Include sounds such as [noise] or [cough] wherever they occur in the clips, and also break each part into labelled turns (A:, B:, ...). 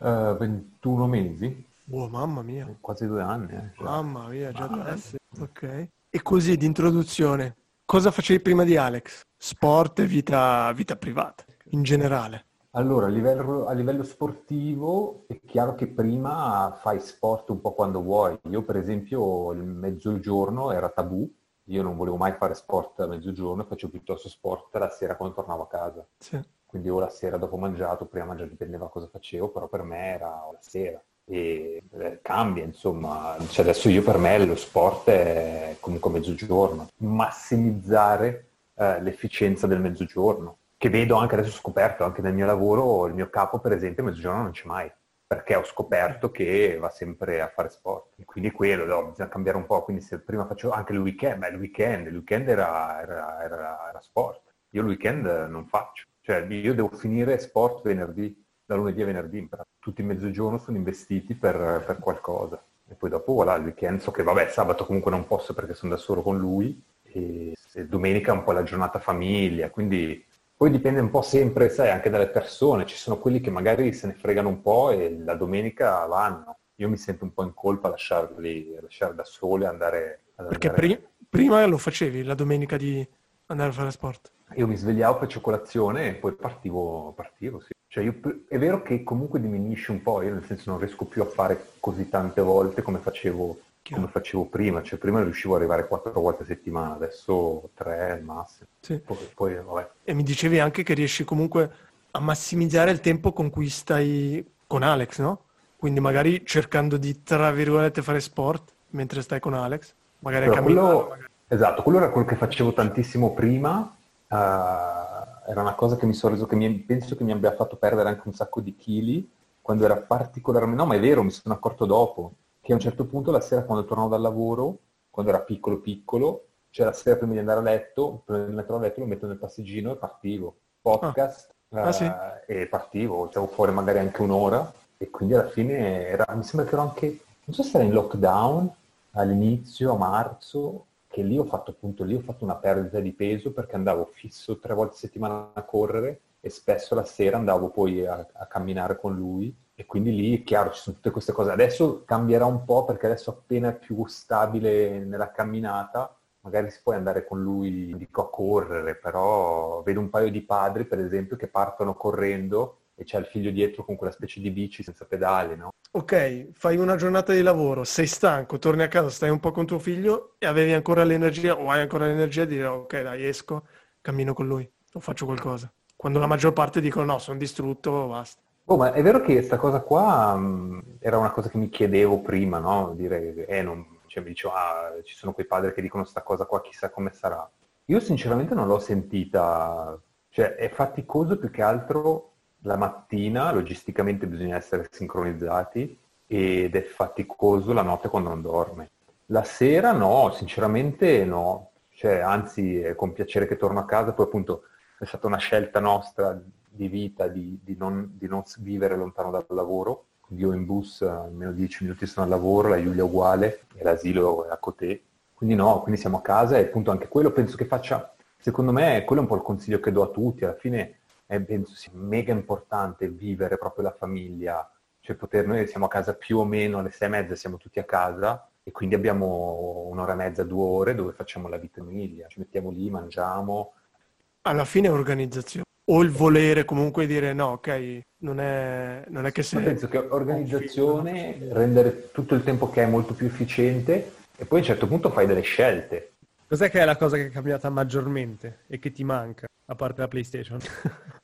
A: Uh, 21 mesi.
B: Oh, mamma mia.
A: Quasi due anni. Eh.
B: Cioè. Mamma mia, già ah, adesso. Ok. E così, di introduzione, cosa facevi prima di Alex? Sport e vita, vita privata, in generale?
A: Allora, a livello, a livello, sportivo è chiaro che prima fai sport un po' quando vuoi. Io per esempio il mezzogiorno era tabù, io non volevo mai fare sport a mezzogiorno, facevo piuttosto sport la sera quando tornavo a casa.
B: Sì
A: quindi o la sera dopo mangiato, prima mangiare dipendeva cosa facevo, però per me era la sera. E eh, cambia, insomma, cioè adesso io per me lo sport è comunque mezzogiorno, massimizzare eh, l'efficienza del mezzogiorno, che vedo anche adesso scoperto anche nel mio lavoro, il mio capo per esempio mezzogiorno non c'è mai, perché ho scoperto che va sempre a fare sport. E quindi quello, no, bisogna cambiare un po', quindi se prima facevo anche il weekend, beh il weekend, il weekend era, era, era, era sport, io il weekend non faccio cioè io devo finire sport venerdì, da lunedì a venerdì, tutti i mezzogiorno sono investiti per, per qualcosa. E poi dopo, voilà, il weekend so che vabbè, sabato comunque non posso perché sono da solo con lui e, e domenica è un po' la giornata famiglia, quindi poi dipende un po' sempre, sai, anche dalle persone. Ci sono quelli che magari se ne fregano un po' e la domenica vanno. Io mi sento un po' in colpa a lasciarli, lasciare da soli, andare...
B: Perché andare... Pri- prima lo facevi la domenica di andare a fare sport?
A: Io mi svegliavo, facevo colazione e poi partivo, partivo sì. Cioè io, è vero che comunque diminuisce un po', io nel senso non riesco più a fare così tante volte come facevo, come facevo prima, cioè prima riuscivo ad arrivare quattro volte a settimana, adesso tre al massimo.
B: Sì. Poi, poi, e mi dicevi anche che riesci comunque a massimizzare il tempo con cui stai con Alex, no? Quindi magari cercando di, tra virgolette, fare sport mentre stai con Alex, magari a camminare.
A: Quello... Magari... Esatto, quello era quello che facevo tantissimo prima, Uh, era una cosa che mi sono reso, che mi, penso che mi abbia fatto perdere anche un sacco di chili quando era particolarmente... No, ma è vero, mi sono accorto dopo che a un certo punto la sera quando tornavo dal lavoro, quando era piccolo piccolo, cioè la sera prima di andare a letto, prima di mettere a letto lo metto nel passeggino e partivo. Podcast
B: ah. Ah, sì. uh,
A: e partivo, stavo fuori magari anche un'ora e quindi alla fine era, mi sembra che ero anche, non so se era in lockdown all'inizio, a marzo, che lì ho fatto appunto, lì ho fatto una perdita di peso perché andavo fisso tre volte a settimana a correre e spesso la sera andavo poi a, a camminare con lui e quindi lì, chiaro, ci sono tutte queste cose. Adesso cambierà un po' perché adesso appena è più stabile nella camminata, magari si può andare con lui, dico a correre, però vedo un paio di padri, per esempio, che partono correndo e c'è il figlio dietro con quella specie di bici senza pedali, no?
B: Ok, fai una giornata di lavoro, sei stanco, torni a casa, stai un po' con tuo figlio e avevi ancora l'energia o hai ancora l'energia di dire ok dai esco, cammino con lui o faccio qualcosa. Quando la maggior parte dicono no, sono distrutto, basta.
A: Oh, ma è vero che questa cosa qua mh, era una cosa che mi chiedevo prima, no? Dire, eh, non, cioè mi dicevo, ah, ci sono quei padri che dicono questa cosa qua, chissà come sarà. Io sinceramente non l'ho sentita, cioè è faticoso più che altro la mattina logisticamente bisogna essere sincronizzati ed è faticoso la notte quando non dorme. La sera no, sinceramente no, cioè, anzi è con piacere che torno a casa, poi appunto è stata una scelta nostra di vita di, di, non, di non, vivere lontano dal lavoro, quindi io in bus almeno 10 minuti sono al lavoro, la Giulia uguale e l'asilo è a Cotè, quindi no, quindi siamo a casa e appunto anche quello penso che faccia, secondo me quello è un po' il consiglio che do a tutti, alla fine è penso sia mega importante vivere proprio la famiglia, cioè poter, noi siamo a casa più o meno alle sei e mezza, siamo tutti a casa e quindi abbiamo un'ora e mezza, due ore dove facciamo la vita in famiglia, ci mettiamo lì, mangiamo.
B: Alla fine è organizzazione. O il volere comunque dire no, ok, non è, non è che se...
A: Io penso che organizzazione, rendere tutto il tempo che hai molto più efficiente e poi a un certo punto fai delle scelte.
B: Cos'è che è la cosa che è cambiata maggiormente e che ti manca, a parte la PlayStation? [laughs]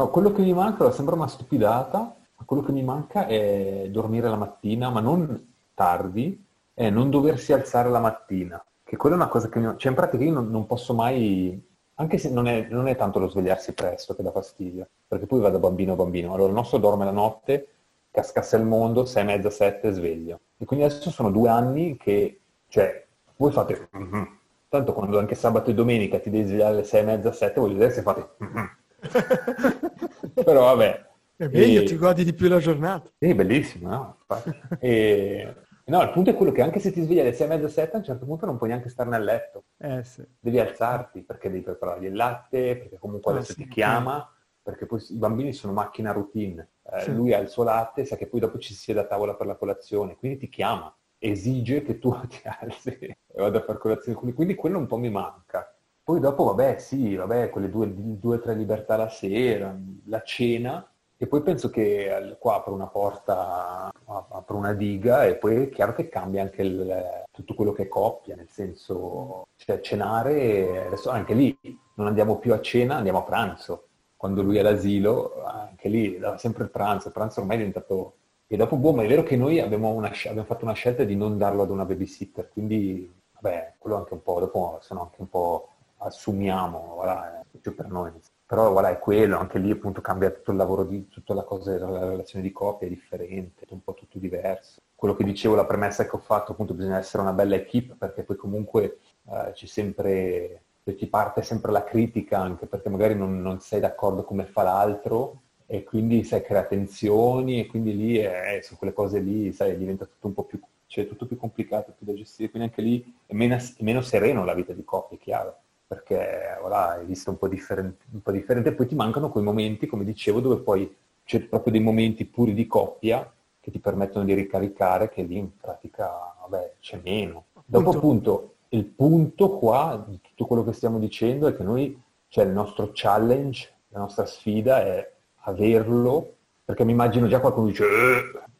A: No, quello che mi manca, sembra una stupidata, ma quello che mi manca è dormire la mattina, ma non tardi, è non doversi alzare la mattina. Che quella è una cosa che mi... Cioè, in pratica io non, non posso mai... Anche se non è, non è, tanto lo svegliarsi presto che dà fastidio, perché poi va da bambino a bambino. Allora il nostro dorme la notte cascasse il mondo, sei e mezza, sette, sveglio. E quindi adesso sono due anni che, cioè, voi fate... Mm-hmm. Tanto quando anche sabato e domenica ti devi svegliare alle sei e mezza, sette, voglio vedere se fate... Mm-hmm. [laughs] Però vabbè.
B: È meglio, e... ti godi di più la giornata.
A: Sì, bellissimo, no? [laughs] e... No, il punto è quello che anche se ti svegli alle sei e mezza, sette, a un certo punto non puoi neanche stare nel letto.
B: Eh, sì.
A: Devi alzarti perché devi preparargli il latte, perché comunque ah, adesso sì, ti chiama, perché poi i bambini sono macchina routine. Eh, sì. Lui ha il suo latte, sa che poi dopo ci si siede a tavola per la colazione, quindi ti chiama, esige che tu [laughs] ti alzi e vada a fare colazione. Quindi quello un po' mi manca. Poi dopo, vabbè, sì, vabbè, quelle due o tre libertà la sera, la cena, e poi penso che qua apro una porta, apro una diga e poi è chiaro che cambia anche il, tutto quello che è coppia, nel senso, cioè cenare, adesso anche lì non andiamo più a cena, andiamo a pranzo. Quando lui è all'asilo, anche lì dava sempre il pranzo, il pranzo ormai è diventato... E dopo, boh, ma è vero che noi abbiamo, una, abbiamo fatto una scelta di non darlo ad una babysitter, quindi, vabbè, quello anche un po', dopo sono anche un po' assumiamo, voilà, più per noi. Però voilà, è quello, anche lì appunto cambia tutto il lavoro di tutta la cosa, la relazione di coppia è differente, è un po' tutto diverso. Quello che dicevo, la premessa che ho fatto, appunto bisogna essere una bella equip perché poi comunque eh, c'è sempre, ti parte sempre la critica anche perché magari non, non, sei d'accordo come fa l'altro e quindi sai crea tensioni e quindi lì è, su quelle cose lì sai diventa tutto un po' più, cioè, tutto più complicato, più da gestire, quindi anche lì è meno, è meno sereno la vita di coppia, è chiaro perché ora hai visto un po, differente, un po' differente, poi ti mancano quei momenti, come dicevo, dove poi c'è proprio dei momenti puri di coppia che ti permettono di ricaricare, che lì in pratica, vabbè, c'è meno. Dopo appunto, il punto qua di tutto quello che stiamo dicendo è che noi, cioè il nostro challenge, la nostra sfida è averlo, perché mi immagino già qualcuno dice,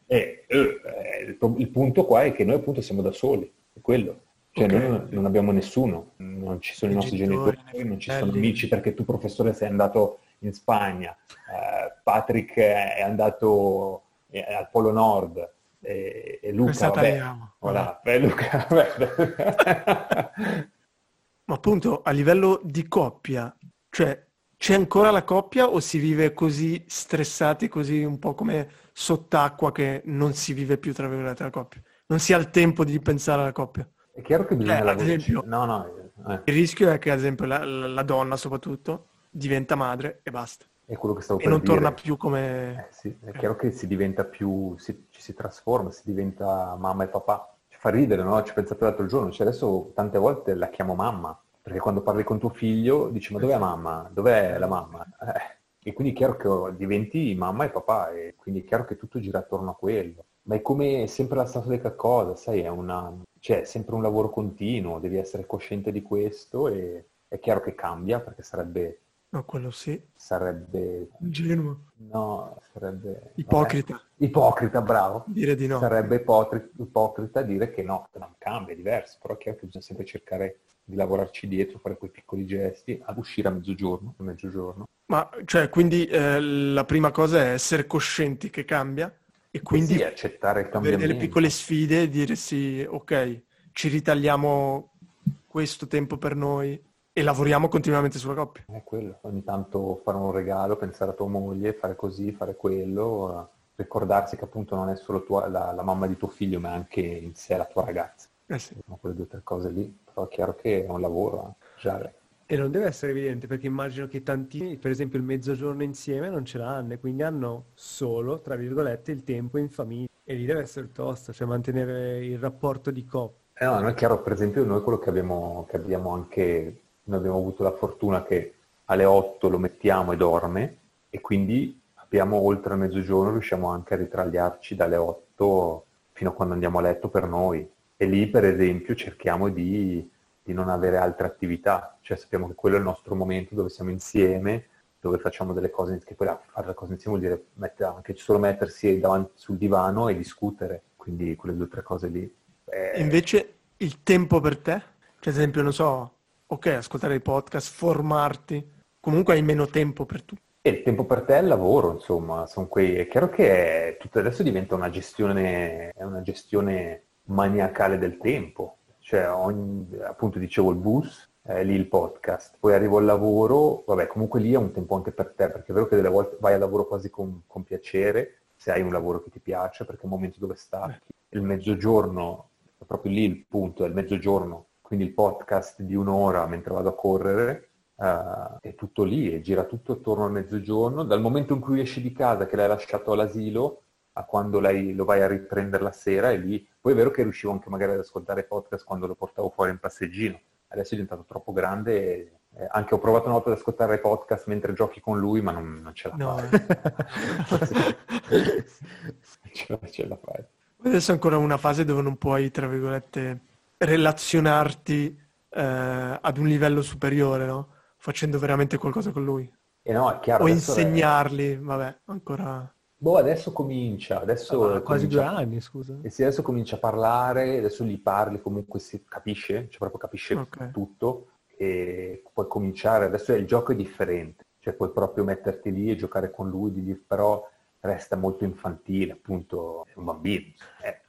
A: eh, eh, eh, il, il punto qua è che noi appunto siamo da soli, è quello cioè okay. noi non abbiamo nessuno, non ci sono i, nostri genitori, genitori non ci sono amici perché tu professore sei andato in Spagna, eh, Patrick è andato eh, al Polo Nord e, e Luca, vabbè, voilà, beh, Luca [laughs]
B: Ma appunto a livello di coppia, cioè c'è ancora la coppia o si vive così stressati, così un po' come sott'acqua che non si vive più tra virgolette la coppia? Non si ha il tempo di pensare alla coppia?
A: È chiaro che bisogna eh,
B: lavorare. Esempio, no, no, eh. Il rischio è che, ad esempio, la, la, donna soprattutto diventa madre e basta.
A: È quello che stavo
B: e
A: per
B: non
A: dire.
B: torna più come...
A: Eh, sì, è chiaro che si diventa più, si, ci si trasforma, si diventa mamma e papà. Ci fa ridere, no? Ci ho pensato l'altro giorno, cioè adesso tante volte la chiamo mamma, perché quando parli con tuo figlio dici ma dov'è mamma? Dov'è la mamma? Eh. E quindi è chiaro che diventi mamma e papà e quindi è chiaro che tutto gira attorno a quello. Ma è come sempre la stessa cosa, sai, è una, cioè, sempre un lavoro continuo, devi essere cosciente di questo e è chiaro che cambia perché sarebbe...
B: No, quello sì.
A: Sarebbe...
B: Ingenuo.
A: No, sarebbe...
B: Ipocrita.
A: Vabbè, ipocrita, bravo.
B: Dire di no.
A: Sarebbe ipotri- ipocrita dire che no, non cambia, è diverso, però è chiaro che bisogna sempre cercare di lavorarci dietro, fare quei piccoli gesti, ad uscire a mezzogiorno, a mezzogiorno.
B: Ma, cioè, quindi eh, la prima cosa è essere coscienti che cambia e quindi
A: sì, accettare il cambiamento.
B: delle piccole sfide e dire sì, ok, ci ritagliamo questo tempo per noi e lavoriamo continuamente sulla coppia.
A: È quello, ogni tanto fare un regalo, pensare a tua moglie, fare così, fare quello, ricordarsi che appunto non è solo tua, la, la, mamma di tuo figlio, ma anche in sé la tua ragazza.
B: Eh sì.
A: Sono quelle due o tre cose lì, però è chiaro che è un lavoro. Eh. Già,
C: e non deve essere evidente perché immagino che tantini, per esempio il mezzogiorno insieme, non ce l'hanno e quindi hanno solo, tra virgolette, il tempo in famiglia. E lì deve essere tosta, cioè mantenere il rapporto di coppia.
A: Eh no, noi è chiaro, per esempio, noi quello che abbiamo, che abbiamo anche, noi abbiamo avuto la fortuna che alle 8 lo mettiamo e dorme e quindi abbiamo oltre il mezzogiorno riusciamo anche a ritragliarci dalle 8 fino a quando andiamo a letto per noi. E lì, per esempio, cerchiamo di di non avere altre attività, cioè sappiamo che quello è il nostro momento dove siamo insieme, dove facciamo delle cose, che poi fare le cose insieme vuol dire mettere, anche solo mettersi davanti sul divano e discutere, quindi quelle due o tre cose lì.
B: Eh... Invece il tempo per te? Cioè ad esempio, non so, ok, ascoltare i podcast, formarti, comunque hai meno tempo per tutto.
A: E il tempo per te è il lavoro, insomma, sono quei... È chiaro che è... tutto adesso diventa una gestione, è una gestione maniacale del tempo, cioè ogni, appunto dicevo il bus, eh, lì il podcast, poi arrivo al lavoro, vabbè comunque lì è un tempo anche per te, perché è vero che delle volte vai al lavoro quasi con, con piacere, se hai un lavoro che ti piace, perché è un momento dove stacchi. Il mezzogiorno, è proprio lì il punto, è il mezzogiorno, quindi il podcast di un'ora mentre vado a correre, uh, è tutto lì e gira tutto attorno al mezzogiorno. Dal momento in cui esci di casa, che l'hai lasciato all'asilo, a quando lei lo vai a riprendere la sera, e lì... Poi è vero che riuscivo anche magari ad ascoltare podcast quando lo portavo fuori in passeggino. Adesso è diventato troppo grande e eh, anche ho provato una volta ad ascoltare podcast mentre giochi con lui, ma non, non ce la no. fai. [laughs] ce, ce la fai.
B: Adesso è ancora una fase dove non puoi, tra virgolette, relazionarti eh, ad un livello superiore, no? Facendo veramente qualcosa con lui.
A: Eh no, chiaro,
B: o insegnarli, è... vabbè, ancora...
A: Boh, adesso comincia, adesso...
C: Ah, quasi due anni, scusa.
A: E sì, adesso comincia a parlare, adesso gli parli, comunque si capisce, cioè proprio capisce okay. tutto e puoi cominciare, adesso il gioco è differente, cioè puoi proprio metterti lì e giocare con lui, di, però resta molto infantile, appunto, è un bambino. Eh,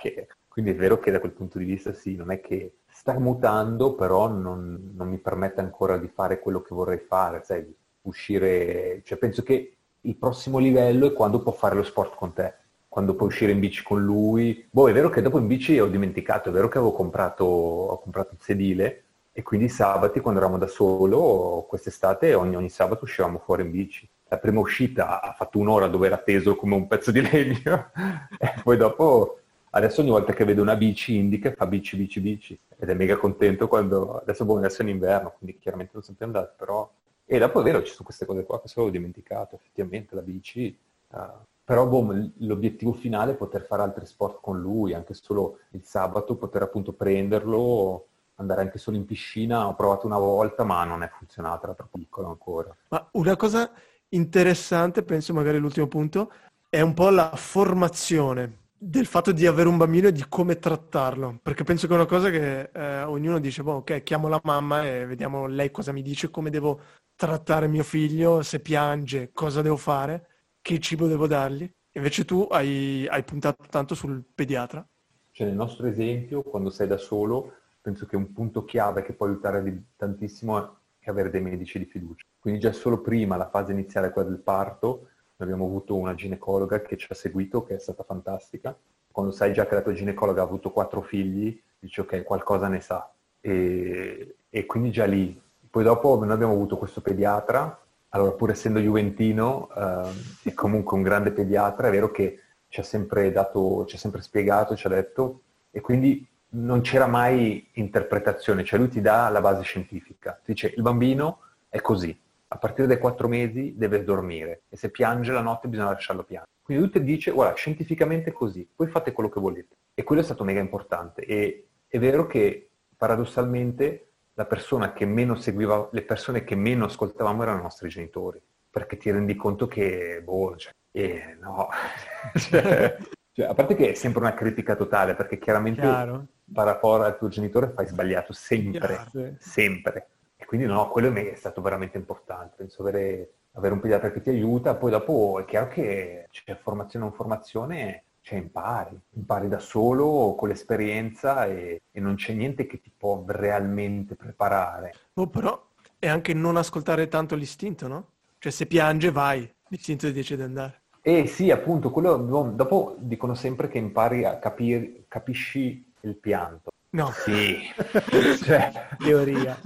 A: che... Quindi è vero che da quel punto di vista sì, non è che sta mutando, però non, non mi permette ancora di fare quello che vorrei fare, sai, uscire, cioè penso che il prossimo livello è quando può fare lo sport con te, quando puoi uscire in bici con lui. Boh, è vero che dopo in bici ho dimenticato, è vero che avevo comprato, ho comprato il sedile, e quindi sabati, quando eravamo da solo, quest'estate, ogni, ogni sabato uscivamo fuori in bici. La prima uscita ha fatto un'ora dove era teso come un pezzo di [laughs] legno e poi dopo, adesso ogni volta che vedo una bici indica fa bici, bici, bici. Ed è mega contento quando, adesso, boh, adesso è in inverno, quindi chiaramente non sono più andato, però... E dopo è vero, ci sono queste cose qua che solo ho dimenticato, effettivamente la bici... Uh, però boh, l'obiettivo finale è poter fare altri sport con lui, anche solo il sabato, poter appunto prenderlo andare anche solo in piscina, ho provato una volta ma non è funzionato, era troppo piccolo ancora.
B: Ma una cosa interessante, penso magari l'ultimo punto, è un po' la formazione del fatto di avere un bambino e di come trattarlo, perché penso che è una cosa che eh, ognuno dice, boh, ok, chiamo la mamma e vediamo lei cosa mi dice, come devo trattare mio figlio, se piange, cosa devo fare, che cibo devo dargli. Invece tu hai, hai puntato tanto sul pediatra.
A: Cioè nel nostro esempio, quando sei da solo, penso che un punto chiave che può aiutare tantissimo è avere dei medici di fiducia. Quindi già solo prima, la fase iniziale, quella del parto, abbiamo avuto una ginecologa che ci ha seguito, che è stata fantastica. Quando sai già che la tua ginecologa ha avuto quattro figli, dici ok, qualcosa ne sa. E, e quindi già lì. Poi dopo noi abbiamo avuto questo pediatra, allora pur essendo juventino, eh, è comunque un grande pediatra, è vero che ci ha sempre dato, ci ha sempre spiegato, ci ha detto, e quindi non c'era mai interpretazione, cioè lui ti dà la base scientifica, ti dice il bambino è così, a partire dai quattro mesi deve dormire. E se piange la notte bisogna lasciarlo piangere. Quindi lui ti dice guarda, scientificamente è così, poi fate quello che volete. E quello è stato mega importante. E è vero che paradossalmente la persona che meno seguiva, le persone che meno ascoltavamo erano i nostri genitori, perché ti rendi conto che, boh, cioè, eh, no, [laughs] cioè, cioè, a parte che è sempre una critica totale, perché chiaramente Chiaro. parapora al tuo genitore fai sbagliato sempre, Chiaro. sempre. E quindi no, quello è stato veramente importante. Penso avere, avere un pediatra che ti aiuta, poi dopo è chiaro che c'è formazione o non formazione, cioè impari, impari da solo con l'esperienza e, e, non c'è niente che ti può realmente preparare.
B: Oh, però è anche non ascoltare tanto l'istinto, no? Cioè se piange vai, l'istinto ti dice di andare.
A: Eh sì, appunto, quello, dopo dicono sempre che impari a capire, capisci il pianto.
B: No.
A: Sì. [laughs] cioè,
B: Teoria.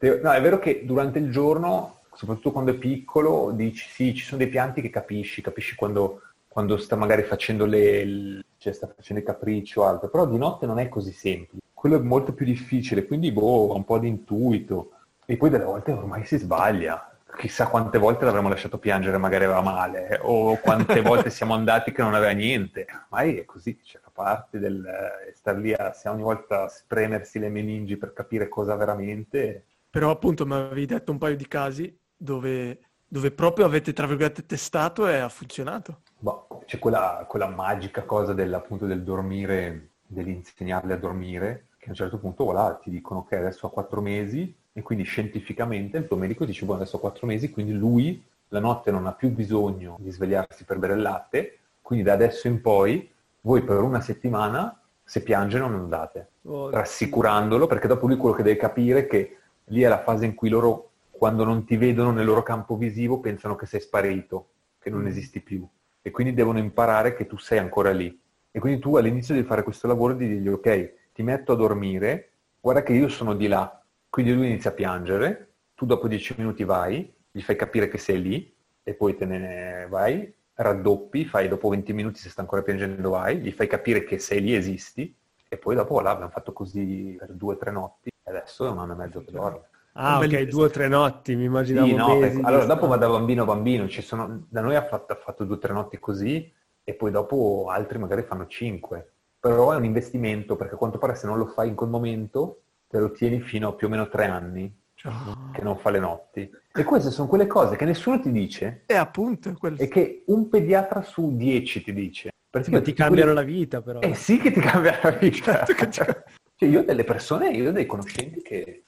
A: no, è vero che durante il giorno, soprattutto quando è piccolo, dici sì, ci sono dei pianti che capisci, capisci quando, quando sta magari facendo le, cioè sta facendo i capricci o altro, però di notte non è così semplice. Quello è molto più difficile, quindi boh, un po' di intuito. E poi delle volte ormai si sbaglia, chissà quante volte l'avremmo lasciato piangere, magari aveva male, o quante [laughs] volte siamo andati che non aveva niente. Ormai è così, cioè, fa parte del eh, star lì a ogni volta spremersi le meningi per capire cosa veramente.
B: Però appunto mi avevi detto un paio di casi dove, dove proprio avete, tra virgolette, testato e ha funzionato.
A: Boh, c'è quella, quella magica cosa del, appunto del dormire, dell'insegnarle a dormire, che a un certo punto, voilà, ti dicono che adesso ha quattro mesi, e quindi scientificamente il tuo medico dice, buono, adesso ho quattro mesi, quindi lui la notte non ha più bisogno di svegliarsi per bere il latte, quindi da adesso in poi voi per una settimana, se piange non andate, oh, rassicurandolo, perché dopo lui quello che deve capire è che lì è la fase in cui loro, quando non ti vedono nel loro campo visivo, pensano che sei sparito, che non mm. esisti più. E quindi devono imparare che tu sei ancora lì. E quindi tu all'inizio devi fare questo lavoro di dirgli ok, ti metto a dormire, guarda che io sono di là. Quindi lui inizia a piangere, tu dopo dieci minuti vai, gli fai capire che sei lì e poi te ne vai, raddoppi, fai dopo 20 minuti se sta ancora piangendo vai, gli fai capire che sei lì, esisti e poi dopo voilà, abbiamo fatto così per due o tre notti e adesso è un anno e mezzo che dorme.
C: Ah, ok, due o tre notti, mi immaginavo
A: sì, no, ecco, allora dopo va da bambino a bambino, sono, da noi ha fatto, ha fatto due o tre notti così e poi dopo altri magari fanno cinque. Però è un investimento perché a quanto pare se non lo fai in quel momento te lo tieni fino a più o meno tre anni oh. che non fa le notti. E queste sono quelle cose che nessuno ti dice.
B: E appunto. Quel...
A: E che un pediatra su dieci ti dice.
C: Perché sì, ti cambiano quelli... la vita però.
A: Eh sì che ti cambia la vita. [laughs] Certo cioè, io ho delle persone, io ho dei conoscenti che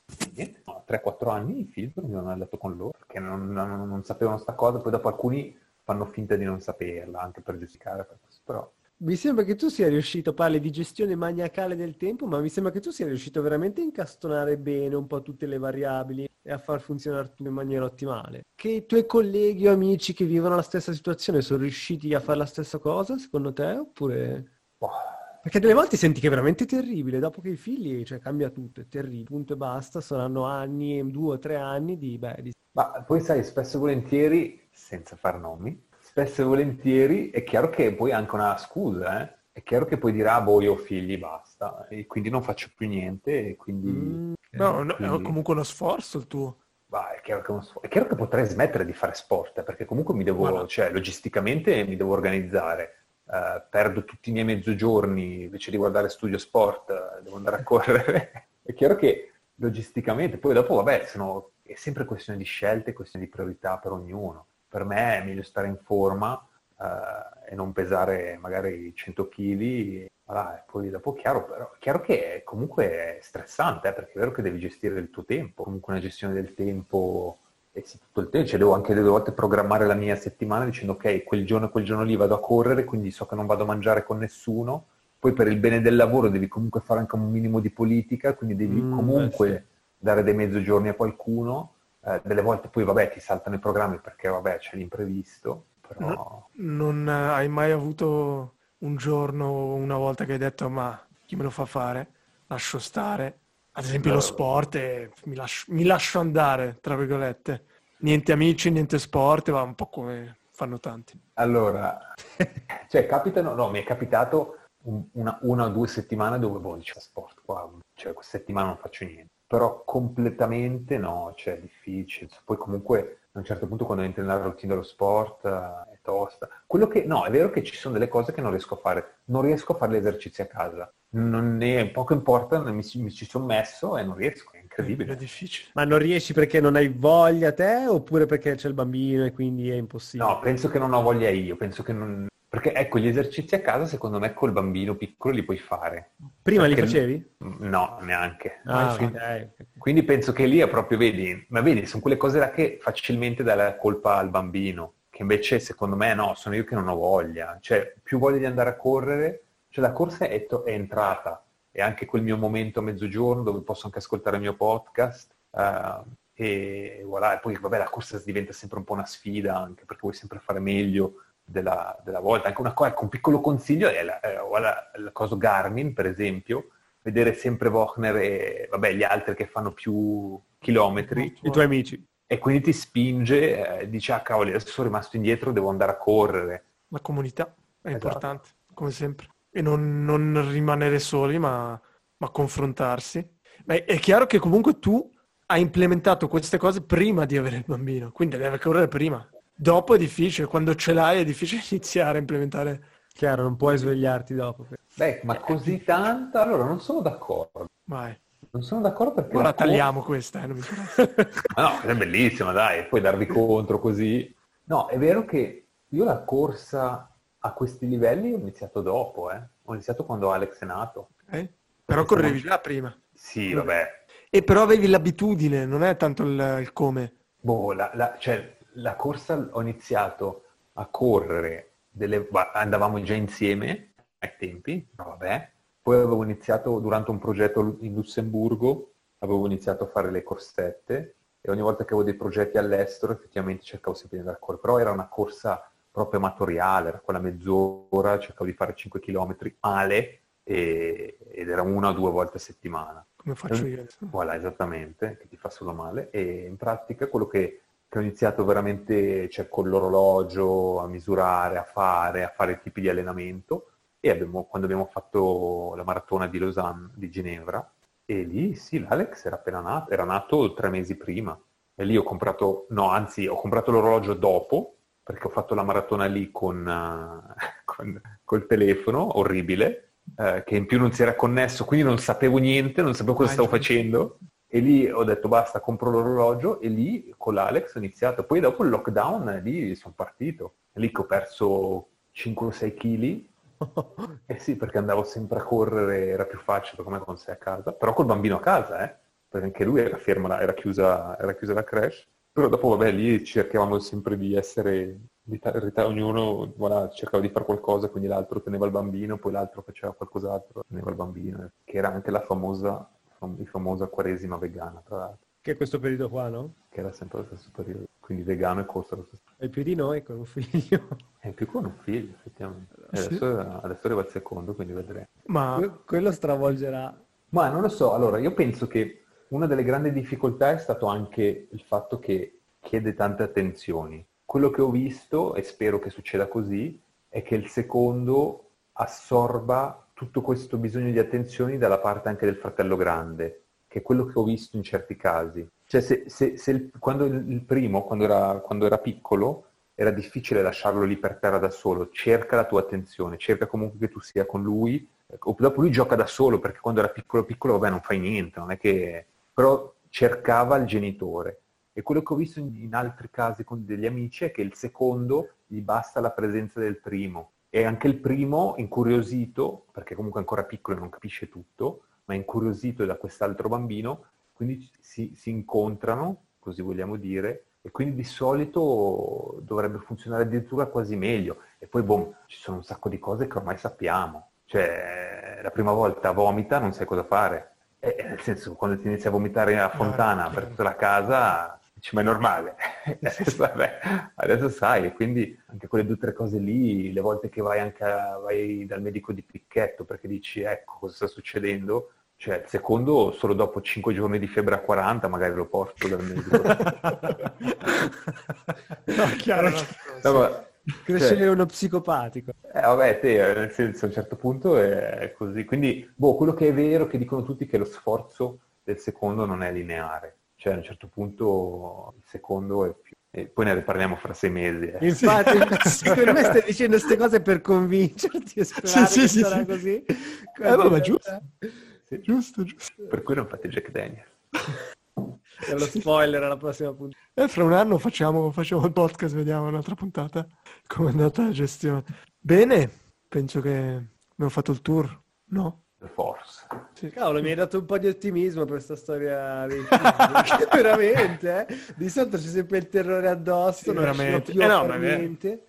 A: 3-4 anni i figli non hanno letto con loro perché non, non, non sapevano sta cosa, poi dopo alcuni fanno finta di non saperla, anche per giudicare, però
C: mi sembra che tu sia riuscito, parli di gestione maniacale del tempo, ma mi sembra che tu sia riuscito veramente a incastonare bene un po' tutte le variabili e a far funzionare tutto in maniera ottimale. Che i tuoi colleghi o amici che vivono la stessa situazione sono riusciti a fare la stessa cosa, secondo te? Oppure... Boh. Perché delle volte senti che è veramente terribile, dopo che i figli, cioè cambia tutto, è terribile, punto e basta, saranno anni, due o tre anni di... Beh, di...
A: Ma poi sai, spesso e volentieri, senza far nomi, spesso e volentieri è chiaro che poi anche una scusa, eh? È chiaro che poi dirà, boh, io ho figli, basta, e quindi non faccio più niente, e quindi... Mm,
B: no, no, quindi... è comunque uno sforzo il tuo.
A: Bah, è, chiaro che uno sforzo. è chiaro che potrei smettere di fare sport, eh, perché comunque mi devo, voilà. cioè, logisticamente mi devo organizzare. Uh, perdo tutti i miei mezzogiorni, invece di guardare studio sport, uh, devo andare a [laughs] correre. [laughs] è chiaro che logisticamente, poi dopo, vabbè, sono, è sempre questione di scelte, questione di priorità per ognuno per me è meglio stare in forma eh, e non pesare magari 100 kg. Voilà, e poi dopo chiaro, però, chiaro che è comunque stressante, eh, perché è vero che devi gestire il tuo tempo, comunque una gestione del tempo e tutto il tempo, cioè devo anche delle volte programmare la mia settimana dicendo ok, quel giorno e quel giorno lì vado a correre, quindi so che non vado a mangiare con nessuno, poi per il bene del lavoro devi comunque fare anche un minimo di politica, quindi devi mm, comunque eh sì. dare dei mezzogiorni a qualcuno eh, delle volte poi vabbè ti saltano i programmi perché vabbè c'è l'imprevisto, però...
B: No, non hai mai avuto un giorno, una volta che hai detto ma chi me lo fa fare? Lascio stare. Ad esempio no. lo sport e mi lascio, mi lascio andare, tra virgolette. Niente amici, niente sport, va un po' come fanno tanti.
A: Allora, cioè capitano, no, mi è capitato una, una, o due settimane dove boh, dicevo sport qua, cioè questa settimana non faccio niente però completamente no, cioè è difficile. Poi comunque a un certo punto quando entri nella routine dello sport eh, è tosta. Quello che, no, è vero che ci sono delle cose che non riesco a fare. Non riesco a fare gli esercizi a casa. Non ne, poco importa, mi, mi ci sono messo e non riesco, è incredibile.
B: È difficile.
C: Ma non riesci perché non hai voglia te oppure perché c'è il bambino e quindi è impossibile?
A: No, penso che non ho voglia io, penso che non, perché ecco, gli esercizi a casa secondo me col bambino piccolo li puoi fare.
C: Prima
A: Perché
C: li facevi?
A: No, neanche.
C: Ah,
A: quindi,
C: okay.
A: quindi, penso che lì è proprio, vedi, ma vedi, sono quelle cose là che facilmente dai la colpa al bambino, che invece secondo me no, sono io che non ho voglia. Cioè, più voglia di andare a correre, cioè la corsa è, to- è entrata, è anche quel mio momento a mezzogiorno dove posso anche ascoltare il mio podcast. Uh, e voilà, e poi vabbè la corsa diventa sempre un po' una sfida anche perché vuoi sempre fare meglio della, della volta. Anche una cosa, ecco, un piccolo consiglio è la, eh, la, la cosa Garmin, per esempio, vedere sempre Wagner e vabbè, gli altri che fanno più chilometri.
C: I tuoi amici.
A: E quindi ti spinge, eh, dici, ah cavoli, adesso sono rimasto indietro, devo andare a correre.
B: La comunità è esatto. importante, come sempre. E non, non rimanere soli, ma, ma confrontarsi. Ma è, è chiaro che comunque tu hai implementato queste cose prima di avere il bambino, quindi deve correre prima. Dopo è difficile, quando ce l'hai è difficile [laughs] iniziare a implementare.
C: Chiaro, non puoi svegliarti dopo.
A: Beh, ma così tanto? Allora, non sono d'accordo.
B: Vai.
A: Non sono d'accordo perché...
B: Ora tagliamo cor- questa, eh, non mi [laughs]
A: ma no, è bellissima, dai, puoi darvi contro così. No, è vero che io la corsa a questi livelli ho iniziato dopo, eh. Ho iniziato quando Alex è nato.
B: Eh? Però correvi già prima.
A: Sì, vabbè.
B: E però avevi l'abitudine, non è tanto il, il come.
A: Boh, la, la, cioè, la corsa ho iniziato a correre, delle, andavamo già insieme ai tempi, vabbè. Poi avevo iniziato durante un progetto in Lussemburgo, avevo iniziato a fare le corsette e ogni volta che avevo dei progetti all'estero effettivamente cercavo sempre di andare a correre, però era una corsa proprio amatoriale, era quella mezz'ora, cercavo di fare 5 km male e, ed era una o due volte a settimana.
B: Come faccio io adesso?
A: Voilà, esattamente, che ti fa solo male. E in pratica quello che, che ho iniziato veramente, cioè con l'orologio, a misurare, a fare, a fare tipi di allenamento. E abbiamo, quando abbiamo fatto la maratona di Lausanne, di Ginevra, e lì sì, l'Alex era appena nato, era nato tre mesi prima. E lì ho comprato, no, anzi, ho comprato l'orologio dopo, perché ho fatto la maratona lì con, uh, [laughs] con col telefono, orribile, uh, che in più non si era connesso, quindi non sapevo niente, non sapevo cosa stavo facendo. E lì ho detto basta, compro l'orologio e lì con l'Alex ho iniziato. Poi dopo il lockdown, lì sono partito. Lì che ho perso 5-6 kg [laughs] eh sì, perché andavo sempre a correre, era più facile come con sé a casa, però col bambino a casa, eh, perché anche lui era fermo, era chiusa, era chiusa la crash. Però dopo, vabbè, lì cercavamo sempre di essere, di ta- ognuno voilà, cercava di fare qualcosa, quindi l'altro teneva il bambino, poi l'altro faceva qualcos'altro, teneva il bambino, che era anche la famosa, fam- famosa quaresima vegana, tra l'altro.
C: Che è questo periodo qua, no?
A: Che era sempre lo stesso periodo, quindi vegano e corso lo stesso.
C: E più di noi con un figlio.
A: È più con un figlio, effettivamente. E
B: Sì.
A: adesso, adesso arriva il secondo, quindi vedremo.
B: Ma
C: Que- Quello stravolgerà.
A: Ma non lo so, allora io penso che una delle grandi difficoltà è stato anche il fatto che chiede tante attenzioni. Quello che ho visto, e spero che succeda così, è che il secondo assorba tutto questo bisogno di attenzioni dalla parte anche del fratello grande, che è quello che ho visto in certi casi. Cioè se, se- se il, quando il, primo, quando era, quando era piccolo, era difficile lasciarlo lì per terra da solo, cerca la tua attenzione, cerca comunque che tu sia con lui, o dopo lui gioca da solo perché quando era piccolo piccolo vabbè non fai niente, non è che... però cercava il genitore. E quello che ho visto in, in altri casi con degli amici è che il secondo gli basta la presenza del primo. E anche il primo, incuriosito, perché comunque è ancora piccolo e non capisce tutto, ma incuriosito da quest'altro bambino, quindi si, si incontrano, così vogliamo dire, e quindi di solito dovrebbe funzionare addirittura quasi meglio. E poi, boh, ci sono un sacco di cose che ormai sappiamo. Cioè, la prima volta vomita, non sai cosa fare. E, nel senso, quando ti inizi a vomitare a fontana per tutta la casa, dici, ma è normale. [laughs] adesso, vabbè, adesso sai, e quindi anche quelle due o tre cose lì, le volte che vai anche a- vai dal medico di picchetto perché dici, ecco, cosa sta succedendo, cioè il secondo solo dopo 5 giorni di febbre a 40 magari lo porto dal medico. [laughs]
B: no, chiaro. [laughs]
A: No, ma-
C: Crescere
A: cioè,
C: uno psicopatico.
A: Eh, vabbè, te, eh, nel senso, a un certo punto è così. Quindi, boh, quello che è vero, che dicono tutti, che lo sforzo del secondo non è lineare. Cioè, a un certo punto il secondo è più... E poi ne riparliamo fra sei mesi. eh.
C: Infatti, [laughs] secondo me stai dicendo queste cose per convincerti e sperare
B: Sì, sì,
C: che
B: sì,
C: sarà
B: sì.
C: così.
B: Eh, vabbè, giusto.
A: Sì.
B: Giusto, giusto.
A: Per cui non fate Jack Daniel.
C: È lo spoiler alla prossima puntata.
B: E fra un anno facciamo, facciamo il podcast, vediamo un'altra puntata. Come è andata la gestione. Bene, penso che abbiamo fatto il tour, no?
A: The Force.
B: Sì.
C: Cavolo, mi hai dato un po' di ottimismo per questa storia dei [laughs] [laughs] veramente, eh? Di solito c'è sempre il terrore addosso,
B: Sì,
C: non
B: veramente.
C: più
B: Eh no,
C: niente.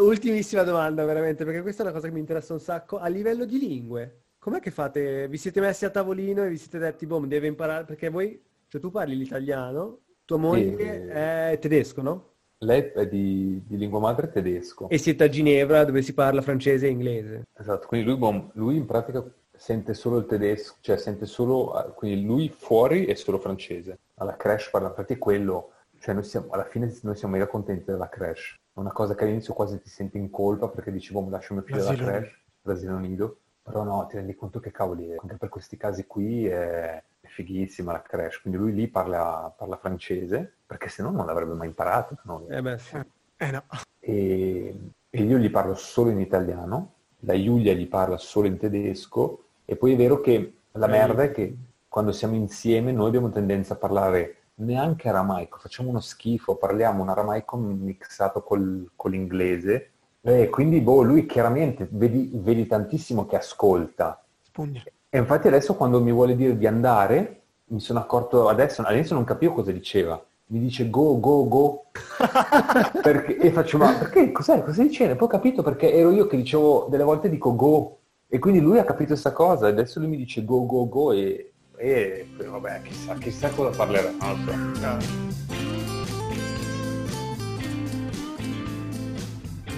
C: Ultimissima domanda, veramente, perché questa è una cosa che mi interessa un sacco. A livello di lingue, com'è che fate? Vi siete messi a tavolino e vi siete detti, boh, deve imparare, perché voi, cioè tu parli l'italiano, tua moglie è tedesco, no?
A: Lei è di, di lingua madre tedesco.
C: E siete a Ginevra dove si parla francese e inglese.
A: Esatto, quindi lui, lui in pratica sente solo il tedesco, cioè sente solo, eh, quindi lui fuori è solo francese. Alla crash parla, infatti è quello, cioè noi siamo, alla fine noi siamo mega contenti della crash. È una cosa che all'inizio quasi ti senti in colpa perché dici, boh, mi lascio mio figlio alla
B: L'asilo nido.
A: crash, l'asilo nido, però no, ti rendi conto che cavoli, anche per questi casi qui è, è fighissima la crash. Quindi lui lì parla, parla francese, perché se no non l'avrebbe mai imparato. no?
C: Eh beh, sì.
B: Eh no.
A: e, e io gli parlo solo in italiano, la Giulia gli parla solo in tedesco e poi è vero che la
C: Eh.
A: merda è che quando siamo insieme noi abbiamo tendenza a parlare neanche aramaico, facciamo uno schifo, parliamo un aramaico mixato col, con l'inglese e quindi boh, lui chiaramente vedi, vedi tantissimo che ascolta
B: Spugna.
A: E infatti adesso quando mi vuole dire di andare, mi sono accorto adesso, all'inizio non capivo cosa diceva. Mi dice go, go, go. [laughs] Perché- e faccio, ma perché? Cos'è? Cosa dice? Poi ho capito perché ero io che dicevo, delle volte dico go. E quindi lui ha capito questa cosa e adesso lui mi dice go, go, go e, e vabbè, chissà, chissà cosa parlerà. Non lo